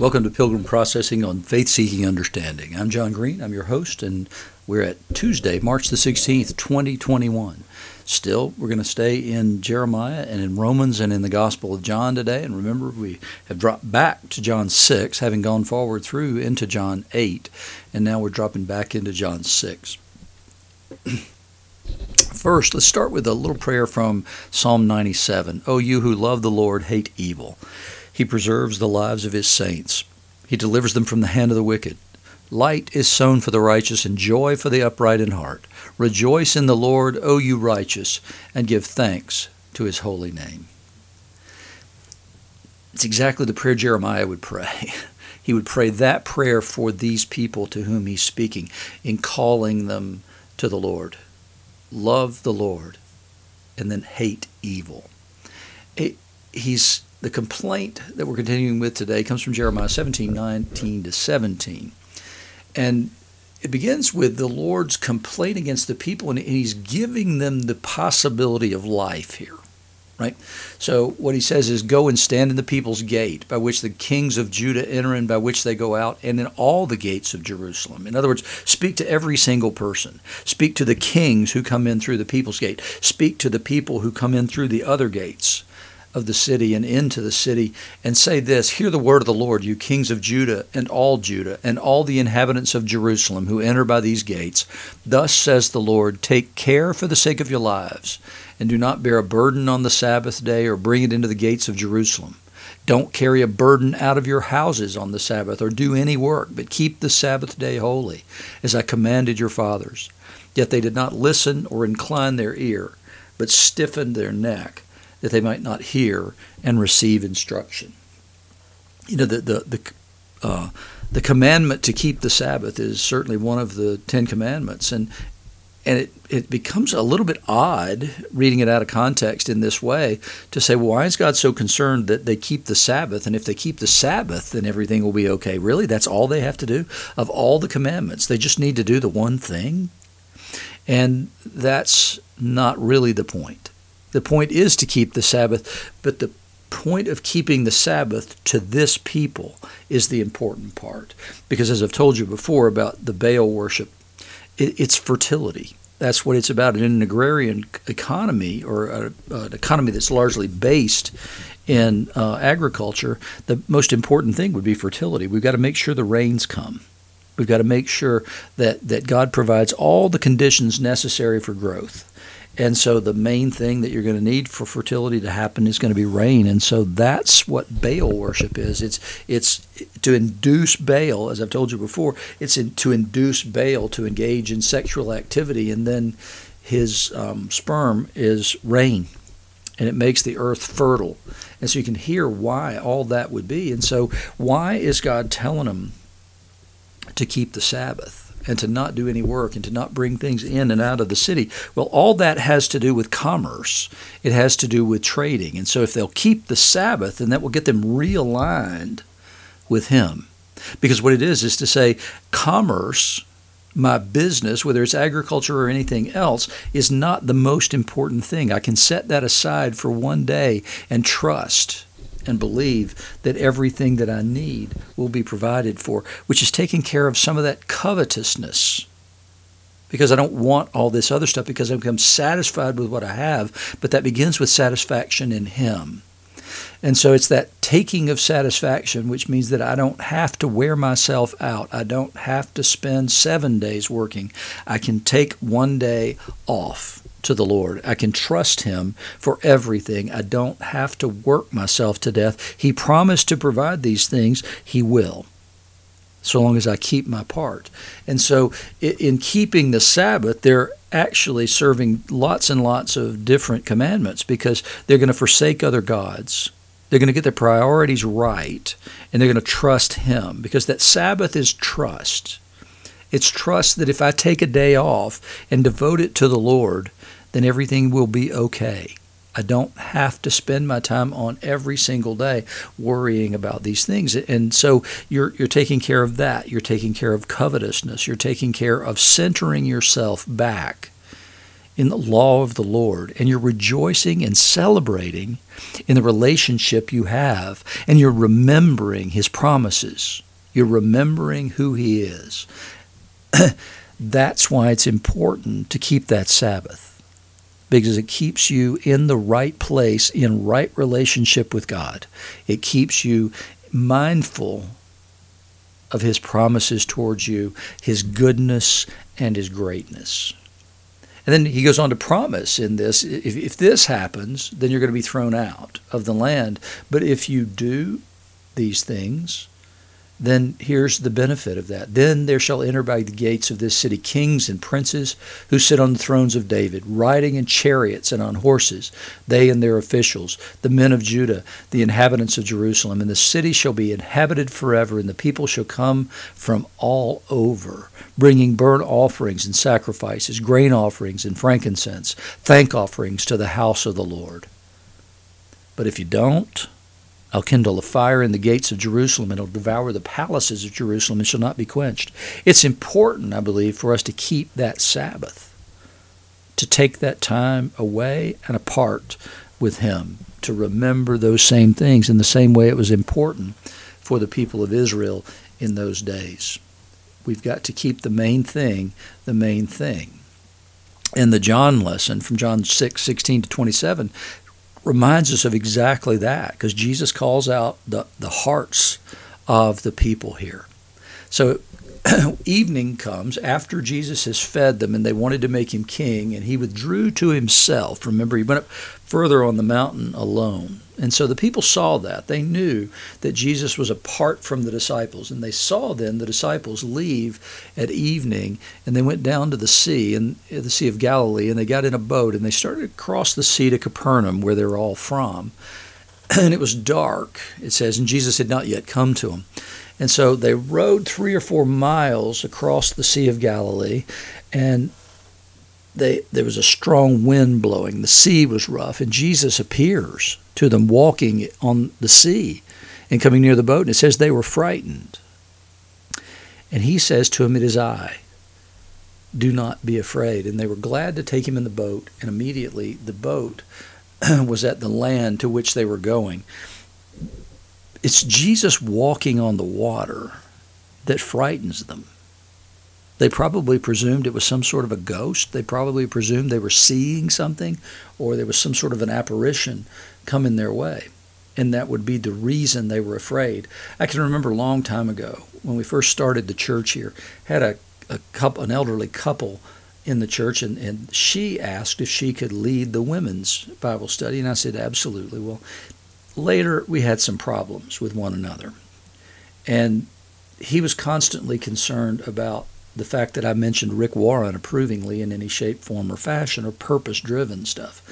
Welcome to Pilgrim Processing on Faith Seeking Understanding. I'm John Green, I'm your host, and we're at Tuesday, March the 16th, 2021. Still, we're going to stay in Jeremiah and in Romans and in the Gospel of John today. And remember, we have dropped back to John 6, having gone forward through into John 8, and now we're dropping back into John 6. First, let's start with a little prayer from Psalm 97. O you who love the Lord, hate evil. He preserves the lives of his saints. He delivers them from the hand of the wicked. Light is sown for the righteous, and joy for the upright in heart. Rejoice in the Lord, O you righteous, and give thanks to his holy name. It's exactly the prayer Jeremiah would pray. He would pray that prayer for these people to whom he's speaking in calling them to the Lord. Love the Lord and then hate evil. It, he's the complaint that we're continuing with today comes from Jeremiah 17, 19 to 17. And it begins with the Lord's complaint against the people, and he's giving them the possibility of life here. Right? So what he says is, Go and stand in the people's gate, by which the kings of Judah enter and by which they go out, and in all the gates of Jerusalem. In other words, speak to every single person. Speak to the kings who come in through the people's gate. Speak to the people who come in through the other gates of the city and into the city and say this Hear the word of the Lord, you kings of Judah and all Judah and all the inhabitants of Jerusalem who enter by these gates. Thus says the Lord Take care for the sake of your lives, and do not bear a burden on the Sabbath day or bring it into the gates of Jerusalem. Don't carry a burden out of your houses on the Sabbath or do any work, but keep the Sabbath day holy, as I commanded your fathers. Yet they did not listen or incline their ear, but stiffened their neck that they might not hear and receive instruction. You know, the, the, the, uh, the commandment to keep the Sabbath is certainly one of the Ten Commandments. And, and it, it becomes a little bit odd reading it out of context in this way to say, well, why is God so concerned that they keep the Sabbath? And if they keep the Sabbath, then everything will be okay. Really? That's all they have to do? Of all the commandments, they just need to do the one thing? And that's not really the point. The point is to keep the Sabbath, but the point of keeping the Sabbath to this people is the important part. Because as I've told you before about the Baal worship, it, it's fertility. That's what it's about. in an agrarian economy, or a, an economy that's largely based in uh, agriculture, the most important thing would be fertility. We've got to make sure the rains come. We've got to make sure that, that God provides all the conditions necessary for growth. And so the main thing that you're going to need for fertility to happen is going to be rain. And so that's what Baal worship is. It's it's to induce Baal, as I've told you before, it's in, to induce Baal to engage in sexual activity, and then his um, sperm is rain, and it makes the earth fertile. And so you can hear why all that would be. And so why is God telling them to keep the Sabbath? And to not do any work and to not bring things in and out of the city. Well, all that has to do with commerce. It has to do with trading. And so if they'll keep the Sabbath, then that will get them realigned with Him. Because what it is is to say, commerce, my business, whether it's agriculture or anything else, is not the most important thing. I can set that aside for one day and trust and believe that everything that I need will be provided for, which is taking care of some of that covetousness. Because I don't want all this other stuff because I become satisfied with what I have, but that begins with satisfaction in Him. And so it's that taking of satisfaction, which means that I don't have to wear myself out. I don't have to spend seven days working. I can take one day off to the Lord. I can trust Him for everything. I don't have to work myself to death. He promised to provide these things, He will, so long as I keep my part. And so, in keeping the Sabbath, they're actually serving lots and lots of different commandments because they're going to forsake other gods. They're going to get their priorities right and they're going to trust Him because that Sabbath is trust. It's trust that if I take a day off and devote it to the Lord, then everything will be okay. I don't have to spend my time on every single day worrying about these things. And so you're you're taking care of that. You're taking care of covetousness. You're taking care of centering yourself back in the law of the Lord, and you're rejoicing and celebrating in the relationship you have, and you're remembering His promises. You're remembering who He is. That's why it's important to keep that Sabbath because it keeps you in the right place, in right relationship with God. It keeps you mindful of His promises towards you, His goodness, and His greatness. And then he goes on to promise in this if, if this happens, then you're going to be thrown out of the land. But if you do these things, then here's the benefit of that. Then there shall enter by the gates of this city kings and princes who sit on the thrones of David, riding in chariots and on horses, they and their officials, the men of Judah, the inhabitants of Jerusalem. And the city shall be inhabited forever, and the people shall come from all over, bringing burnt offerings and sacrifices, grain offerings and frankincense, thank offerings to the house of the Lord. But if you don't, I'll kindle a fire in the gates of Jerusalem, and it'll devour the palaces of Jerusalem, and shall not be quenched. It's important, I believe, for us to keep that Sabbath, to take that time away and apart with Him, to remember those same things in the same way it was important for the people of Israel in those days. We've got to keep the main thing the main thing. In the John lesson from John 6, 16 to 27, reminds us of exactly that because Jesus calls out the, the hearts of the people here. So evening comes after Jesus has fed them and they wanted to make him king, and he withdrew to himself. Remember, he went up further on the mountain alone. And so the people saw that. They knew that Jesus was apart from the disciples. And they saw then the disciples leave at evening and they went down to the sea, and uh, the Sea of Galilee, and they got in a boat and they started to cross the sea to Capernaum, where they were all from. And it was dark, it says, and Jesus had not yet come to them. And so they rowed three or four miles across the Sea of Galilee, and they, there was a strong wind blowing. The sea was rough, and Jesus appears to them walking on the sea and coming near the boat. And it says they were frightened. And he says to him, It is I. Do not be afraid. And they were glad to take him in the boat, and immediately the boat was at the land to which they were going it's Jesus walking on the water that frightens them. They probably presumed it was some sort of a ghost. They probably presumed they were seeing something or there was some sort of an apparition coming their way. And that would be the reason they were afraid. I can remember a long time ago when we first started the church here, had a, a couple, an elderly couple in the church, and, and she asked if she could lead the women's Bible study. And I said, absolutely. Well, later we had some problems with one another. And he was constantly concerned about the fact that I mentioned Rick Warren approvingly in any shape, form, or fashion, or purpose driven stuff.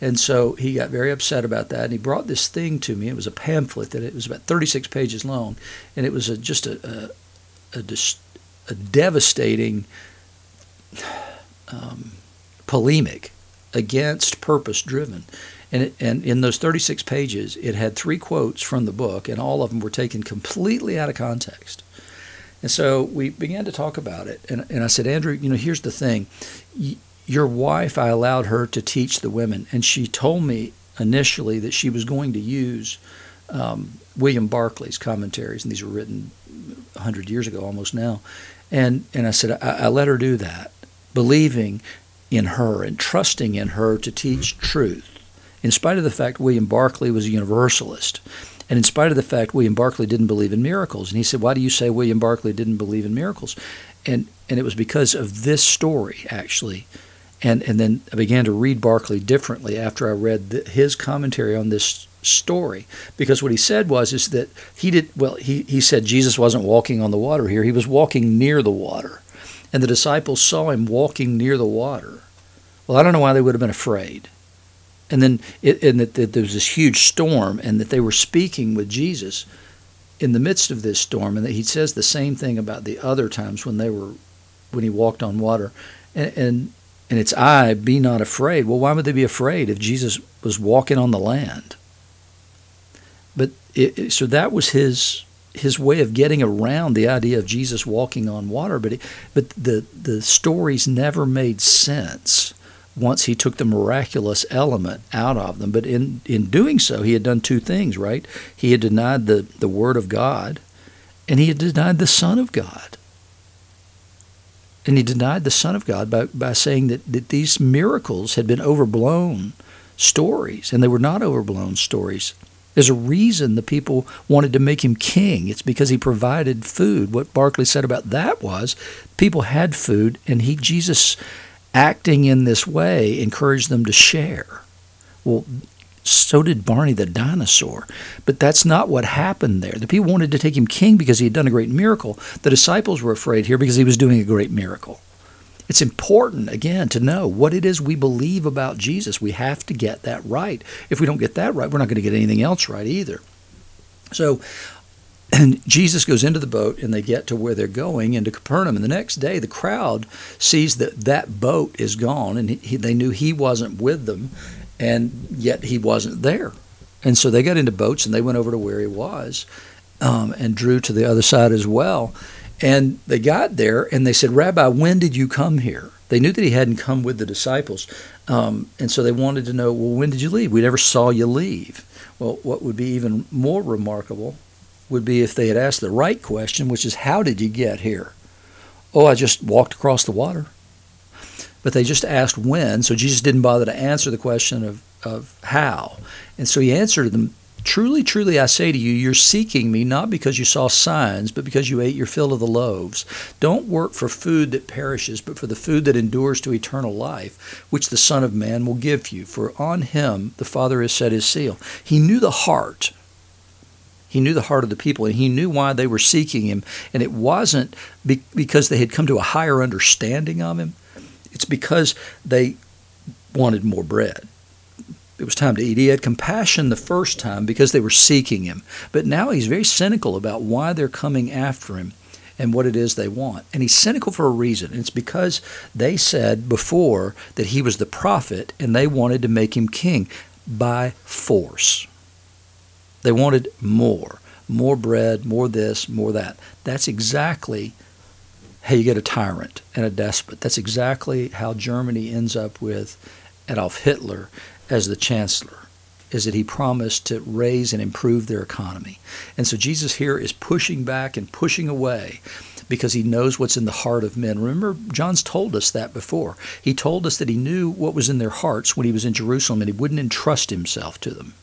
And so he got very upset about that, and he brought this thing to me. It was a pamphlet that it was about 36 pages long, and it was a, just a, a, a, a devastating um, polemic against purpose driven. And, it, and in those 36 pages, it had three quotes from the book, and all of them were taken completely out of context. And so we began to talk about it. And, and I said, Andrew, you know, here's the thing. your wife, I allowed her to teach the women, and she told me initially that she was going to use um, William Barclay's commentaries, and these were written 100 years ago almost now. And, and I said, I, I let her do that, believing in her and trusting in her to teach truth in spite of the fact William Barclay was a universalist. And in spite of the fact William Barclay didn't believe in miracles. And he said, Why do you say William Barclay didn't believe in miracles? And, and it was because of this story, actually. And, and then I began to read Barclay differently after I read the, his commentary on this story because what he said was is that he did well he, he said jesus wasn't walking on the water here he was walking near the water and the disciples saw him walking near the water well i don't know why they would have been afraid and then it, and that, that there was this huge storm, and that they were speaking with Jesus in the midst of this storm, and that he says the same thing about the other times when they were when he walked on water, and and, and it's I be not afraid. Well, why would they be afraid if Jesus was walking on the land? But it, so that was his his way of getting around the idea of Jesus walking on water. But it, but the the stories never made sense once he took the miraculous element out of them. But in, in doing so, he had done two things, right? He had denied the, the Word of God, and he had denied the Son of God. And he denied the Son of God by, by saying that, that these miracles had been overblown stories, and they were not overblown stories. There's a reason the people wanted to make him king. It's because he provided food. What Barclay said about that was people had food, and he, Jesus, acting in this way, encouraged them to share. Well, so did Barney the dinosaur. But that's not what happened there. The people wanted to take him king because he had done a great miracle. The disciples were afraid here because he was doing a great miracle. It's important, again, to know what it is we believe about Jesus. We have to get that right. If we don't get that right, we're not going to get anything else right either. So, and Jesus goes into the boat and they get to where they're going into Capernaum. And the next day, the crowd sees that that boat is gone and he, they knew he wasn't with them, and yet he wasn't there. And so they got into boats and they went over to where he was um, and drew to the other side as well. And they got there and they said, Rabbi, when did you come here? They knew that he hadn't come with the disciples. Um, and so they wanted to know, well, when did you leave? We never saw you leave. Well, what would be even more remarkable would be if they had asked the right question, which is, how did you get here? Oh, I just walked across the water. But they just asked when, so Jesus didn't bother to answer the question of, of how. And so he answered them Truly, truly, I say to you, you're seeking me not because you saw signs, but because you ate your fill of the loaves. Don't work for food that perishes, but for the food that endures to eternal life, which the Son of Man will give you. For on him the Father has set his seal. He knew the heart. He knew the heart of the people, and he knew why they were seeking him. And it wasn't be- because they had come to a higher understanding of him, it's because they wanted more bread it was time to eat. He had compassion the first time because they were seeking him. But now he's very cynical about why they're coming after him and what it is they want. And he's cynical for a reason. It's because they said before that he was the prophet and they wanted to make him king by force. They wanted more more bread, more this, more that. That's exactly how you get a tyrant and a despot. That's exactly how Germany ends up with Adolf Hitler as the chancellor is that he promised to raise and improve their economy. And so Jesus here is pushing back and pushing away because he knows what's in the heart of men. Remember, John's told us that before. He told us that he knew what was in their hearts when he was in Jerusalem and he wouldn't entrust himself to them.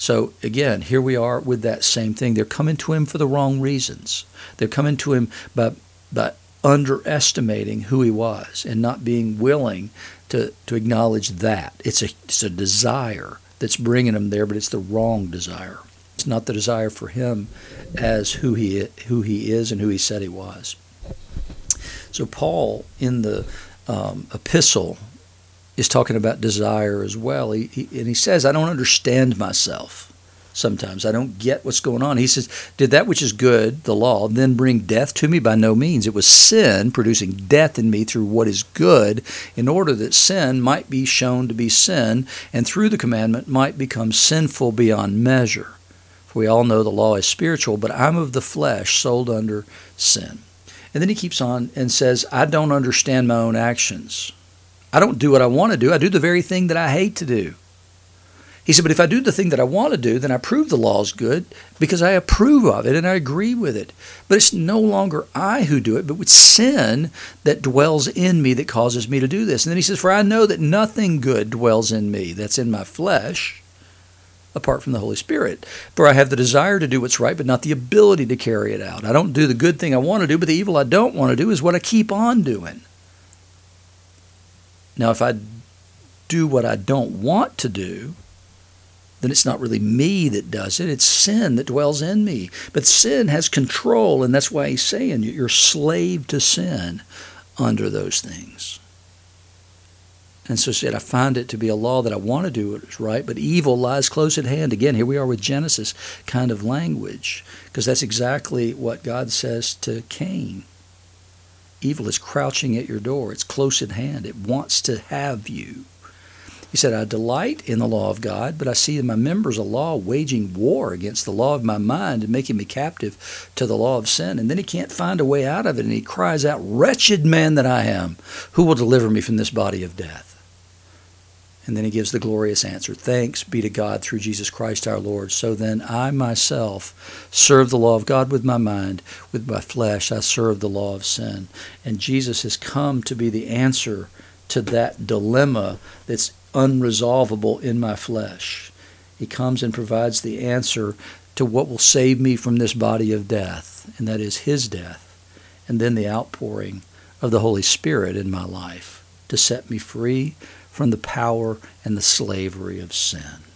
So again, here we are with that same thing. They're coming to him for the wrong reasons. They're coming to him by, by underestimating who he was and not being willing to, to acknowledge that. It's a, it's a desire that's bringing him there, but it's the wrong desire. It's not the desire for him as who he, who he is and who he said he was. So, Paul, in the um, epistle, is talking about desire as well. He, he, and he says, I don't understand myself sometimes. I don't get what's going on. He says, Did that which is good, the law, then bring death to me? By no means. It was sin producing death in me through what is good, in order that sin might be shown to be sin, and through the commandment might become sinful beyond measure. For we all know the law is spiritual, but I'm of the flesh, sold under sin. And then he keeps on and says, I don't understand my own actions. I don't do what I want to do. I do the very thing that I hate to do. He said, But if I do the thing that I want to do, then I prove the law is good because I approve of it and I agree with it. But it's no longer I who do it, but it's sin that dwells in me that causes me to do this. And then he says, For I know that nothing good dwells in me that's in my flesh apart from the Holy Spirit. For I have the desire to do what's right, but not the ability to carry it out. I don't do the good thing I want to do, but the evil I don't want to do is what I keep on doing. Now, if I do what I don't want to do, then it's not really me that does it. It's sin that dwells in me. But sin has control, and that's why he's saying you're slave to sin under those things. And so said, I find it to be a law that I want to do what is right, but evil lies close at hand. Again, here we are with Genesis kind of language, because that's exactly what God says to Cain. Evil is crouching at your door. It's close at hand. It wants to have you. He said, I delight in the law of God, but I see in my members a law waging war against the law of my mind and making me captive to the law of sin. And then he can't find a way out of it, and he cries out, Wretched man that I am, who will deliver me from this body of death? And then he gives the glorious answer Thanks be to God through Jesus Christ our Lord. So then I myself serve the law of God with my mind, with my flesh I serve the law of sin. And Jesus has come to be the answer to that dilemma that's unresolvable in my flesh. He comes and provides the answer to what will save me from this body of death, and that is his death, and then the outpouring of the Holy Spirit in my life to set me free from the power and the slavery of sin.